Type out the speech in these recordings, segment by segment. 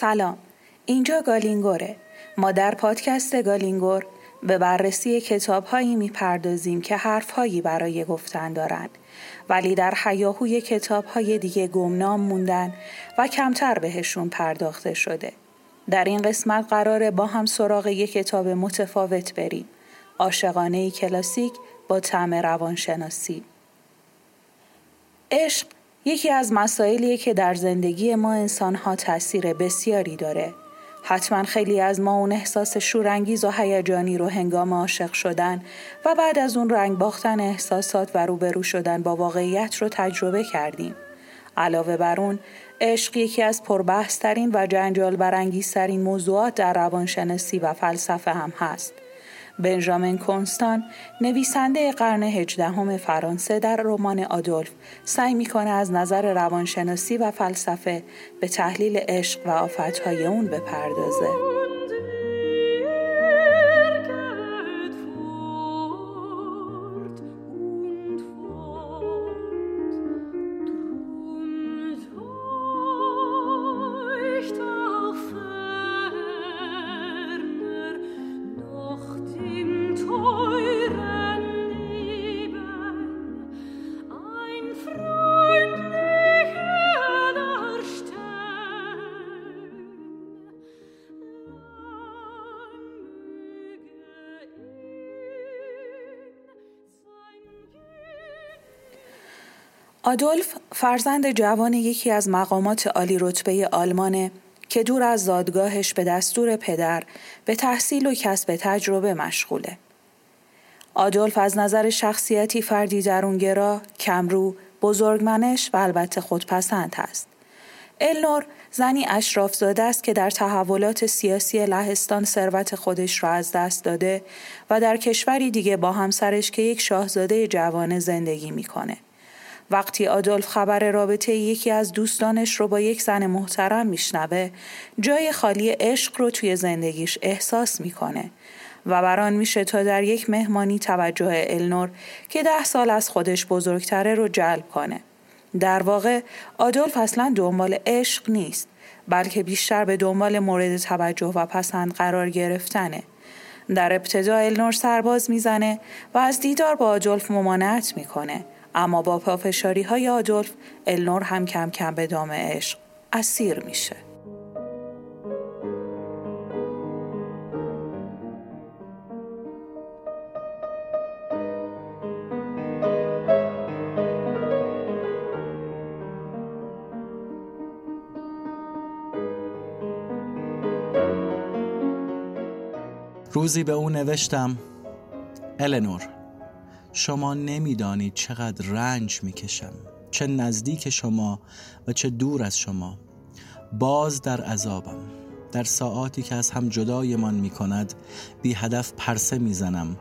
سلام. اینجا گالینگوره. ما در پادکست گالینگور به بررسی کتاب هایی می پردازیم که حرف هایی برای گفتن دارند ولی در حیاهوی کتاب های دیگه گمنام موندن و کمتر بهشون پرداخته شده. در این قسمت قراره با هم سراغ یک کتاب متفاوت بریم. عاشقانه کلاسیک با طعم روانشناسی. عشق یکی از مسائلیه که در زندگی ما انسان ها تاثیر بسیاری داره. حتما خیلی از ما اون احساس شورانگیز و هیجانی رو هنگام عاشق شدن و بعد از اون رنگ باختن احساسات و روبرو شدن با واقعیت رو تجربه کردیم. علاوه بر اون عشق یکی از پربحثترین و جنجال برانگیزترین موضوعات در روانشناسی و فلسفه هم هست. بنجامین کنستان نویسنده قرن هجدهم فرانسه در رمان آدولف سعی می‌کنه از نظر روانشناسی و فلسفه به تحلیل عشق و آفتهای اون بپردازه. آدولف فرزند جوان یکی از مقامات عالی رتبه آلمانه که دور از زادگاهش به دستور پدر به تحصیل و کسب تجربه مشغوله. آدولف از نظر شخصیتی فردی درونگرا، کمرو، بزرگمنش و البته خودپسند هست. النور زنی اشراف زاده است که در تحولات سیاسی لهستان ثروت خودش را از دست داده و در کشوری دیگه با همسرش که یک شاهزاده جوانه زندگی می‌کنه. وقتی آدولف خبر رابطه یکی از دوستانش رو با یک زن محترم میشنوه جای خالی عشق رو توی زندگیش احساس می‌کنه و بران میشه تا در یک مهمانی توجه النور که ده سال از خودش بزرگتره رو جلب کنه. در واقع آدولف اصلا دنبال عشق نیست بلکه بیشتر به دنبال مورد توجه و پسند قرار گرفتنه. در ابتدا النور سرباز می‌زنه و از دیدار با آدولف ممانعت می‌کنه اما با پافشاری های آدولف النور هم کم کم به دام عشق اسیر میشه. روزی به او نوشتم النور شما نمی‌دانید چقدر رنج می‌کشم چه نزدیک شما و چه دور از شما باز در عذابم در ساعاتی که از هم جدایمان می کند بی هدف پرسه می‌زنم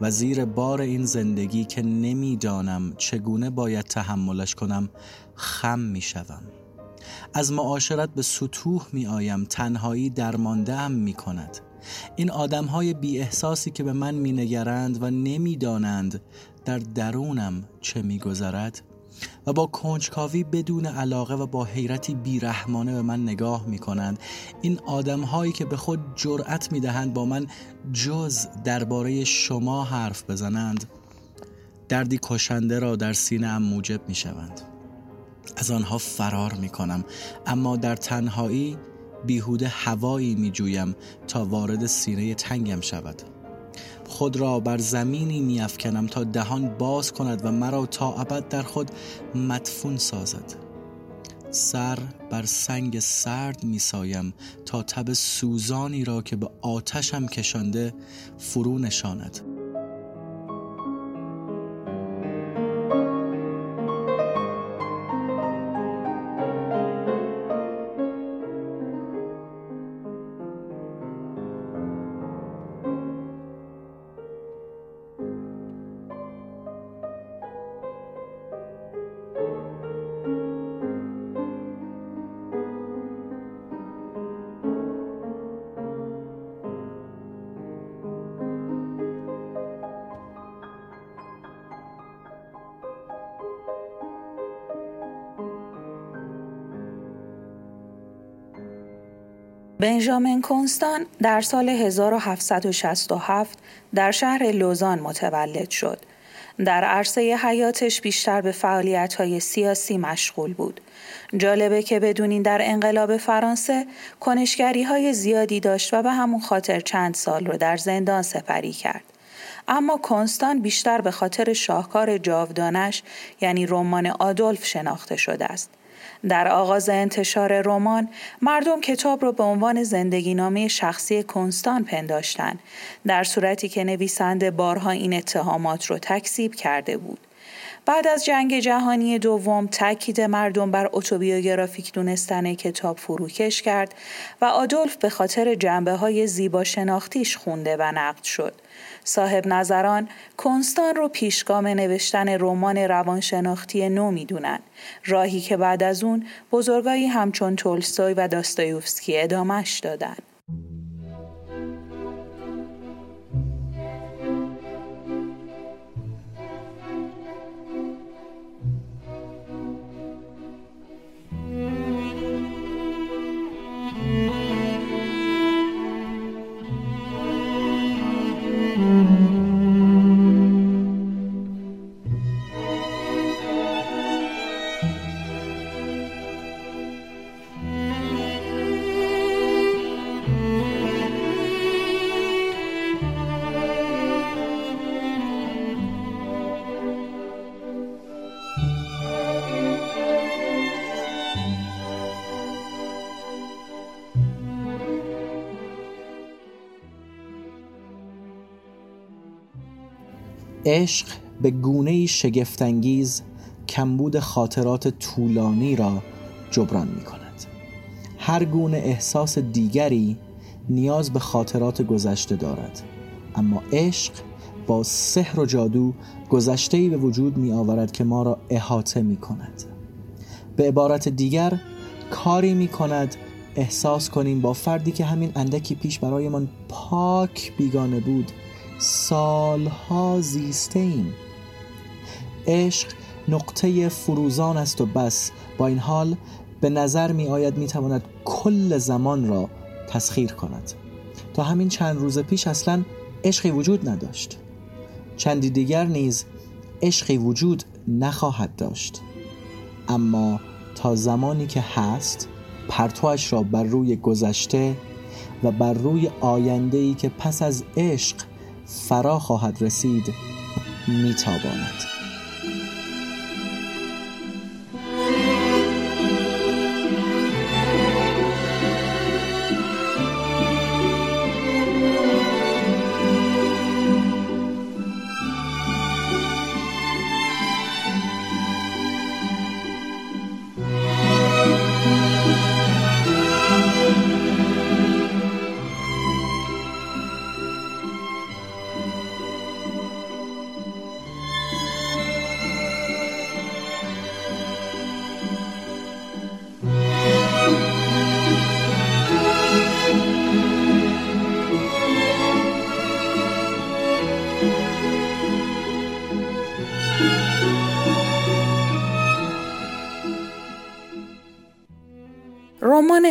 و زیر بار این زندگی که نمی‌دانم چگونه باید تحملش کنم خم می شوم. از معاشرت به سطوح می آیم تنهایی درمانده هم می کند این آدم های بی احساسی که به من می نگرند و نمی‌دانند در درونم چه می گذرد و با کنجکاوی بدون علاقه و با حیرتی بیرحمانه به من نگاه می کنند این آدم هایی که به خود جرأت می دهند با من جز درباره شما حرف بزنند. دردی کشنده را در سینه ام موجب می شوند از آنها فرار می کنم اما در تنهایی بیهوده هوایی می جویم تا وارد سینه تنگم شود. خود را بر زمینی میافکنم تا دهان باز کند و مرا تا ابد در خود مدفون سازد. سر بر سنگ سرد میسایم تا تب سوزانی را که به آتشم کشانده فرو نشاند. بنجامین کنستان در سال 1767 در شهر لوزان متولد شد. در عرصه حیاتش بیشتر به فعالیت های سیاسی مشغول بود. جالبه که بدونین در انقلاب فرانسه کنشگری های زیادی داشت و به همون خاطر چند سال رو در زندان سپری کرد. اما کنستان بیشتر به خاطر شاهکار جاودانش یعنی رمان آدولف شناخته شده است. در آغاز انتشار رمان مردم کتاب را به عنوان زندگی نامه شخصی کنستان پنداشتند در صورتی که نویسنده بارها این اتهامات را تکذیب کرده بود. بعد از جنگ جهانی دوم تاکید مردم بر اتوبیوگرافیک دونستن کتاب فروکش کرد و آدولف به خاطر جنبه های زیبا شناختیش خونده و نقد شد. صاحب نظران کنستان رو پیشگام نوشتن رمان روانشناختی نو می‌دونن راهی که بعد از اون بزرگایی همچون تولستوی و داستایوفسکی ادامش دادن عشق به گونه شگفتانگیز کمبود خاطرات طولانی را جبران می کند هر گونه احساس دیگری نیاز به خاطرات گذشته دارد. اما عشق با سحر و جادو گذشته به وجود می آورد که ما را احاطه می کند به عبارت دیگر کاری می کند احساس کنیم با فردی که همین اندکی پیش برایمان پاک بیگانه بود سالها زیسته ایم عشق نقطه فروزان است و بس. با این حال به نظر می آید می تواند کل زمان را تسخیر کند. تا همین چند روز پیش اصلا عشقی وجود نداشت. چندی دیگر نیز عشقی وجود نخواهد داشت. اما تا زمانی که هست پرتوش را بر روی گذشته و بر روی آینده‌ای که پس از عشق فرا خواهد رسید میتاباند.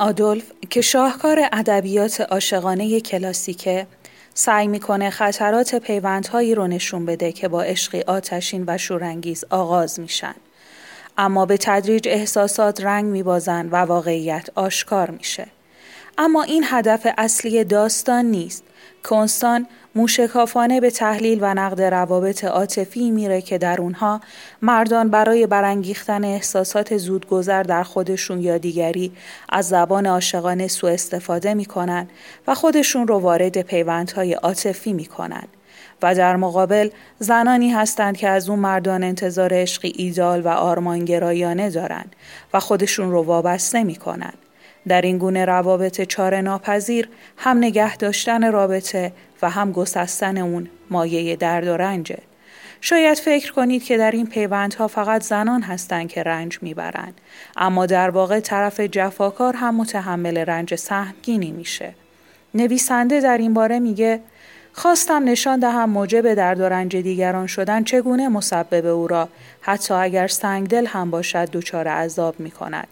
آدولف که شاهکار ادبیات عاشقانه کلاسیکه سعی می‌کنه خطرات پیوندهایی رو نشون بده که با عشقی آتشین و شورانگیز آغاز میشن. اما به تدریج احساسات رنگ میبازن و واقعیت آشکار میشه. اما این هدف اصلی داستان نیست کنستان موشکافانه به تحلیل و نقد روابط عاطفی میره که در اونها مردان برای برانگیختن احساسات زودگذر در خودشون یا دیگری از زبان عاشقانه سوء استفاده می‌کنن و خودشون رو وارد پیوندهای عاطفی می‌کنن و در مقابل زنانی هستند که از اون مردان انتظار عشقی ایدال و آرمانگرایانه دارند و خودشون رو وابسته می‌کنن. در این گونه روابط چاره ناپذیر هم نگه داشتن رابطه و هم گسستن اون مایه درد و رنجه. شاید فکر کنید که در این پیوندها فقط زنان هستند که رنج می‌برند اما در واقع طرف جفاکار هم متحمل رنج سهمگینی میشه نویسنده در این باره میگه خواستم نشان دهم موجب درد و رنج دیگران شدن چگونه مسبب او را حتی اگر سنگدل هم باشد دچار عذاب می کند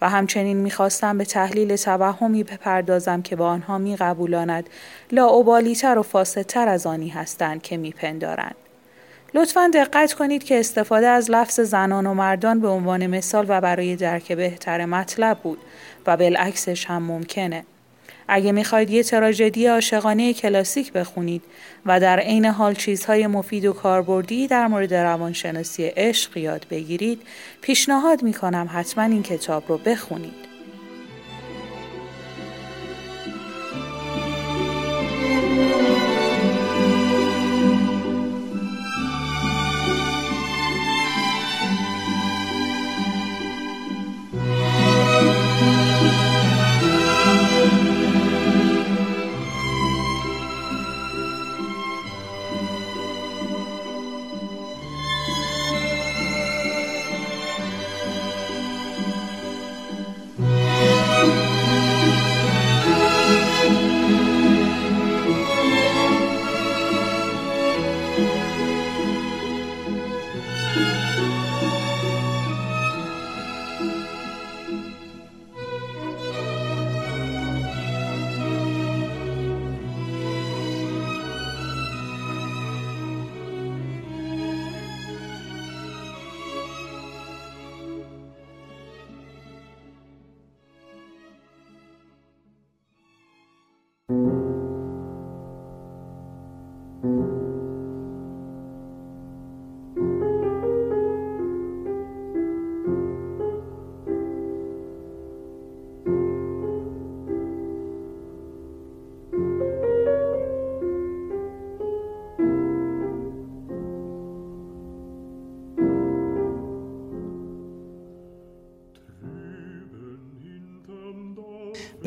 و همچنین می‌خواستم به تحلیل توهمی بپردازم که با آنها میقبولاند لاعبالیتر و فاسدتر از آنی هستند که میپندارند لطفا دقت کنید که استفاده از لفظ زنان و مردان به عنوان مثال و برای درک بهتر مطلب بود و بالعکسش هم ممکنه. اگه می‌خواید یه تراژدی عاشقانه کلاسیک بخونید و در عین حال چیزهای مفید و کاربردی در مورد روانشناسی عشق یاد بگیرید پیشنهاد می‌کنم حتما این کتاب رو بخونید.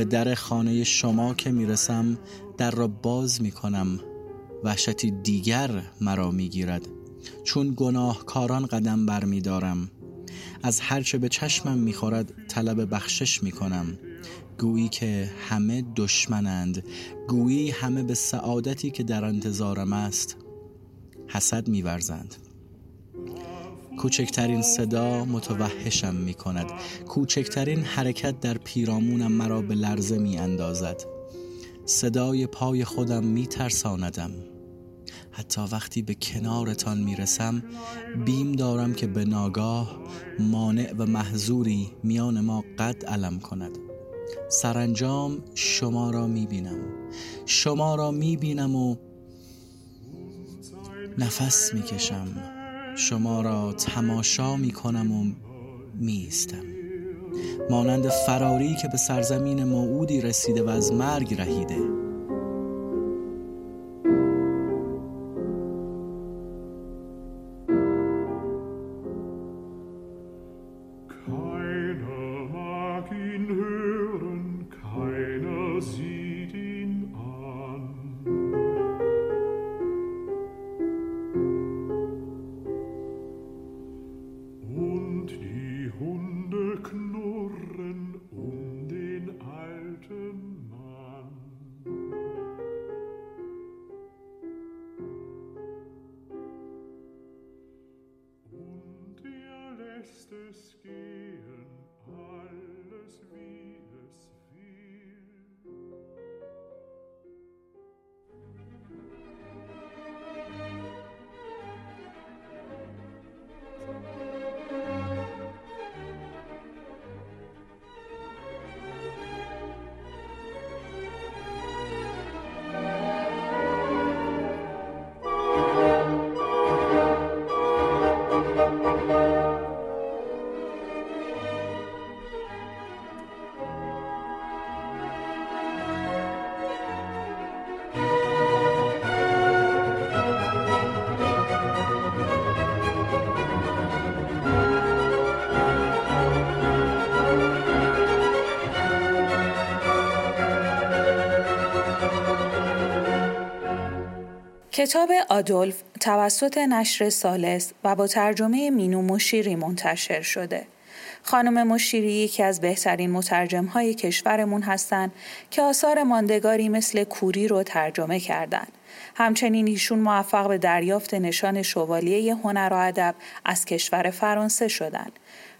به در خانه شما که می‌رسم در را باز می کنم وحشتی دیگر مرا می‌گیرد. چون گناهکاران قدم بر می دارم. از هرچه به چشمم می‌خورد طلب بخشش می کنم گویی که همه دشمنند. گویی همه به سعادتی که در انتظارم است. حسد میورزند. کوچکترین صدا متوحشم می کند کوچکترین حرکت در پیرامونم مرا به لرزه می اندازد صدای پای خودم می ترساندم حتی وقتی به کنارتان می رسم بیم دارم که به ناگاه مانع و محضوری میان ما قد علم کند. سرانجام شما را می بینم شما را می بینم و نفس می کشم شما را تماشا می کنم و میستم مانند فراری که به سرزمین موعودی رسیده و از مرگ رهیده. کتاب آدولف توسط نشر سالس و با ترجمه مینو مشیری منتشر شده. خانم مشیری یکی از بهترین مترجم های کشورمون هستند که آثار ماندگاری مثل کوری رو ترجمه کردند همچنین ایشون موفق به دریافت نشان شوالیه هنر و ادب از کشور فرانسه شدند.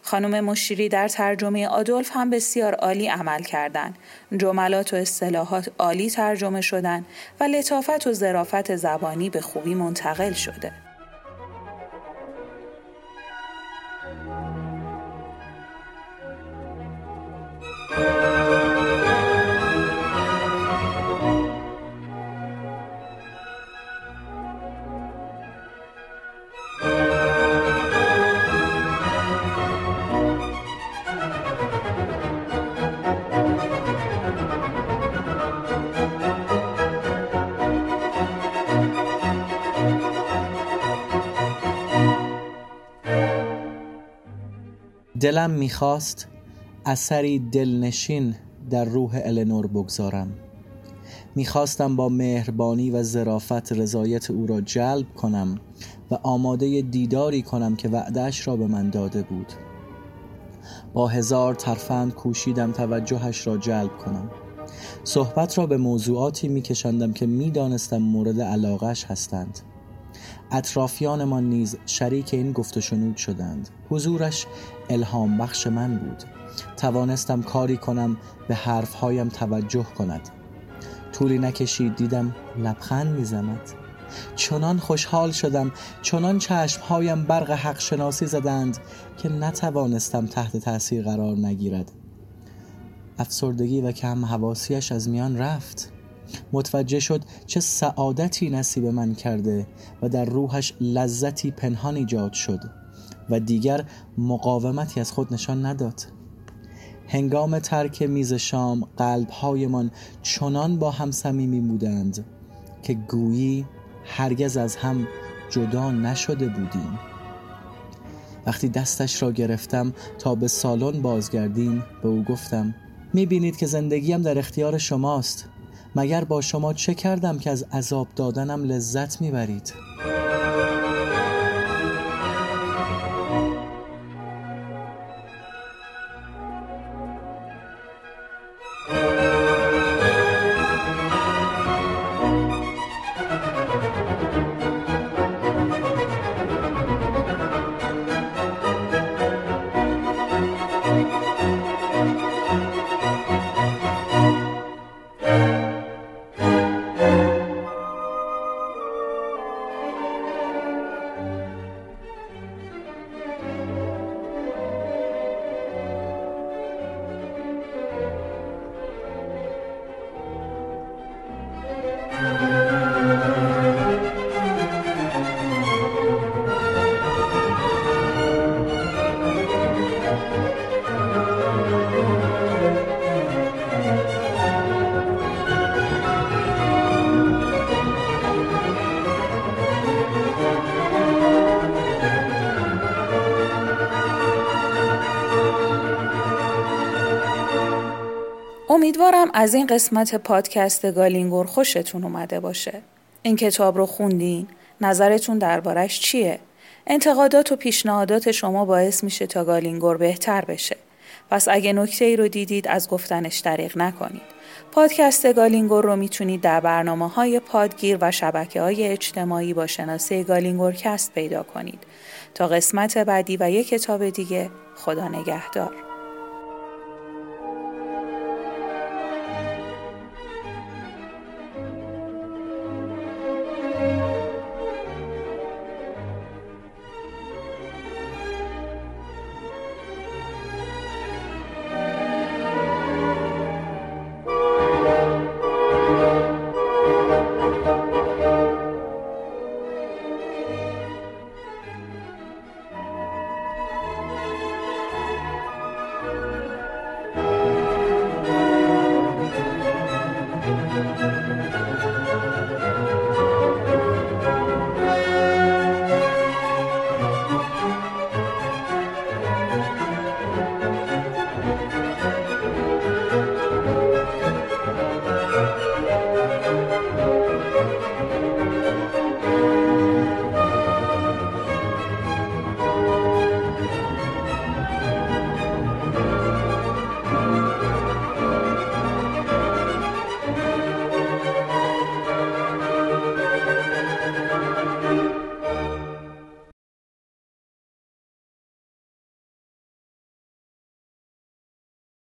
خانم مشیری در ترجمه آدولف هم بسیار عالی عمل کردند. جملات و اصطلاحات عالی ترجمه شدند و لطافت و ظرافت زبانی به خوبی منتقل شده. دلم می‌خواست اثری دلنشین در روح النور بگذارم. می‌خواستم با مهربانی و ظرافت رضایت او را جلب کنم و آماده دیداری کنم که وعدهش را به من داده بود. با هزار ترفند کوشیدم توجهش را جلب کنم. صحبت را به موضوعاتی میکشندم که می‌دانستم مورد علاقش هستند. اطرافیانمان نیز شریک این گفت و شنود شدند. حضورش الهام بخش من بود. توانستم کاری کنم به حرفهایم توجه کند. طولی نکشید دیدم لبخند می‌زند. چنان خوشحال شدم چنان چشمهایم برق حق شناسی زدند که نتوانستم تحت تاثیر قرار نگیرد. افسردگی و کم حواسیش از میان رفت. متوجه شد چه سعادتی نصیب من کرده و در روحش لذتی پنهان ایجاد شد و دیگر مقاومتی از خود نشان نداد. هنگام ترک میز شام قلبهایمان چنان با هم صمیمی بودند که گویی هرگز از هم جدا نشده بودیم. وقتی دستش را گرفتم تا به سالن بازگردیم به او گفتم می‌بینید که زندگیم در اختیار شماست. مگر با شما چه کردم که از عذاب دادنم لذت می‌برید؟ امیدوارم از این قسمت پادکست گالینگور خوشتون اومده باشه. این کتاب رو خوندین؟ نظرتون دربارش چیه؟ انتقادات و پیشنهادات شما باعث میشه تا گالینگور بهتر بشه. پس اگه نکته ای رو دیدید از گفتنش دریغ نکنید. پادکست گالینگور رو می‌تونید در برنامه های پادگیر و شبکه های اجتماعی با شناسه گالینگور کست پیدا کنید. تا قسمت بعدی و یک کتاب دیگه خدا نگهدار.